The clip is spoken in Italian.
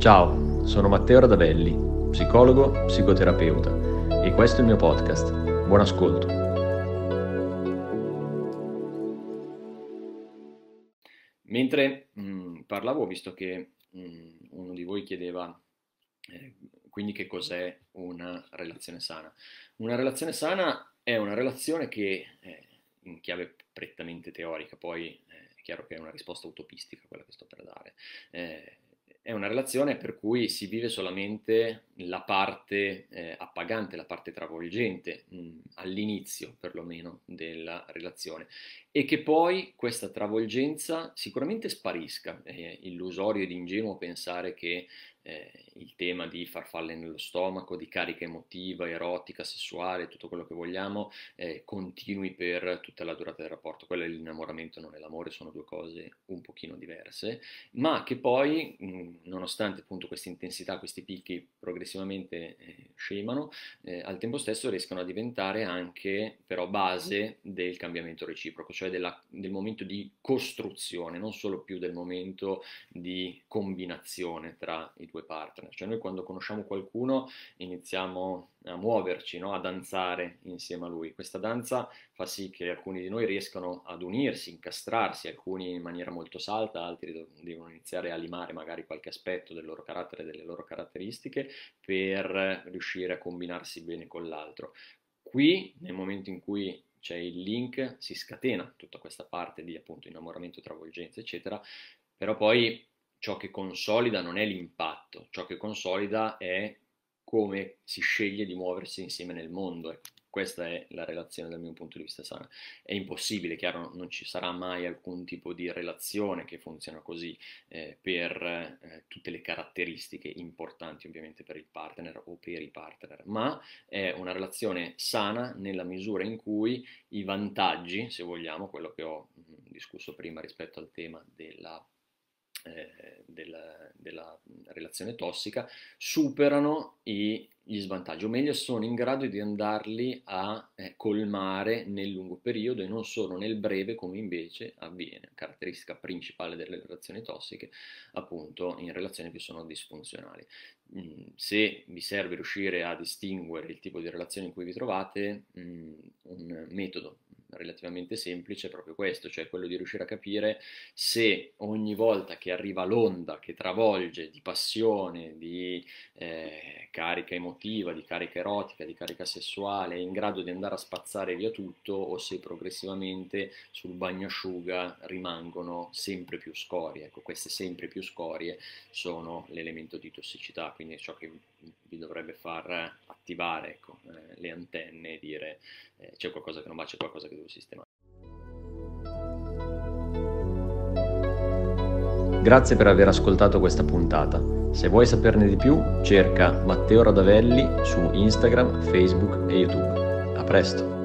Ciao, sono Matteo Radavelli, psicologo, psicoterapeuta e questo è il mio podcast. Buon ascolto. Mentre mh, mm, parlavo visto che mh, mm, uno di voi chiedeva eh, quindi che cos'è una relazione sana. Una relazione sana è una relazione che eh, in chiave prettamente teorica, poi eh, è chiaro che è una risposta utopistica quella che sto per dare, eh, è una relazione per cui si vive solamente la parte eh, appagante, la parte travolgente, mh, all'inizio perlomeno della relazione, e che poi questa travolgenza sicuramente sparisca. È illusorio ed ingenuo pensare che eh, il tema di farfalle nello stomaco, di carica emotiva, erotica, sessuale, tutto quello che vogliamo, eh, continui per tutta la durata del rapporto. Quello è l'innamoramento, non è l'amore, sono due cose un pochino diverse, ma che poi, mh, nonostante appunto questa intensità, questi picchi progressivamente eh, scemano, eh, al tempo stesso riescono a diventare anche però base del cambiamento reciproco, cioè della, del momento di costruzione, non solo più del momento di combinazione tra i due partner. Cioè noi quando conosciamo qualcuno iniziamo a muoverci, no? a danzare insieme a lui. Questa danza fa sì che alcuni di noi riescano ad unirsi, incastrarsi, alcuni in maniera molto salta, altri devono iniziare a limare magari qualche aspetto del loro carattere, delle loro caratteristiche per riuscire a combinarsi bene con l'altro. Qui, nel momento in cui c'è il link, si scatena tutta questa parte di appunto innamoramento, travolgenza, eccetera, però poi ciò che consolida non è l'impatto, ciò che consolida è come si sceglie di muoversi insieme nel mondo. Ecco, questa è la relazione dal mio punto di vista sana. È impossibile, chiaro, non ci sarà mai alcun tipo di relazione che funziona così eh, per eh, tutte le caratteristiche importanti ovviamente per il partner o per i partner, ma è una relazione sana nella misura in cui i vantaggi, se vogliamo, quello che ho mh, discusso prima rispetto al tema della eh, della, della, relazione tossica superano i, gli svantaggi, o meglio sono in grado di andarli a eh, colmare nel lungo periodo e non solo nel breve come invece avviene, caratteristica principale delle relazioni tossiche, appunto in relazioni che sono disfunzionali. Mm, se vi serve riuscire a distinguere il tipo di relazione in cui vi trovate, mm, un metodo relativamente semplice è proprio questo, cioè quello di riuscire a capire se ogni volta che arriva l'onda che travolge di passione, di eh, carica emotiva, di carica erotica, di carica sessuale, è in grado di andare a spazzare via tutto o se progressivamente sul bagnasciuga rimangono sempre più scorie. Ecco, queste sempre più scorie sono l'elemento di tossicità, quindi ciò che vi dovrebbe far attivare ecco, eh, le antenne e dire eh, c'è qualcosa che non va, c'è qualcosa che devo sistemare. Grazie per aver ascoltato questa puntata. Se vuoi saperne di più, cerca Matteo Radavelli su Instagram, Facebook e YouTube. A presto!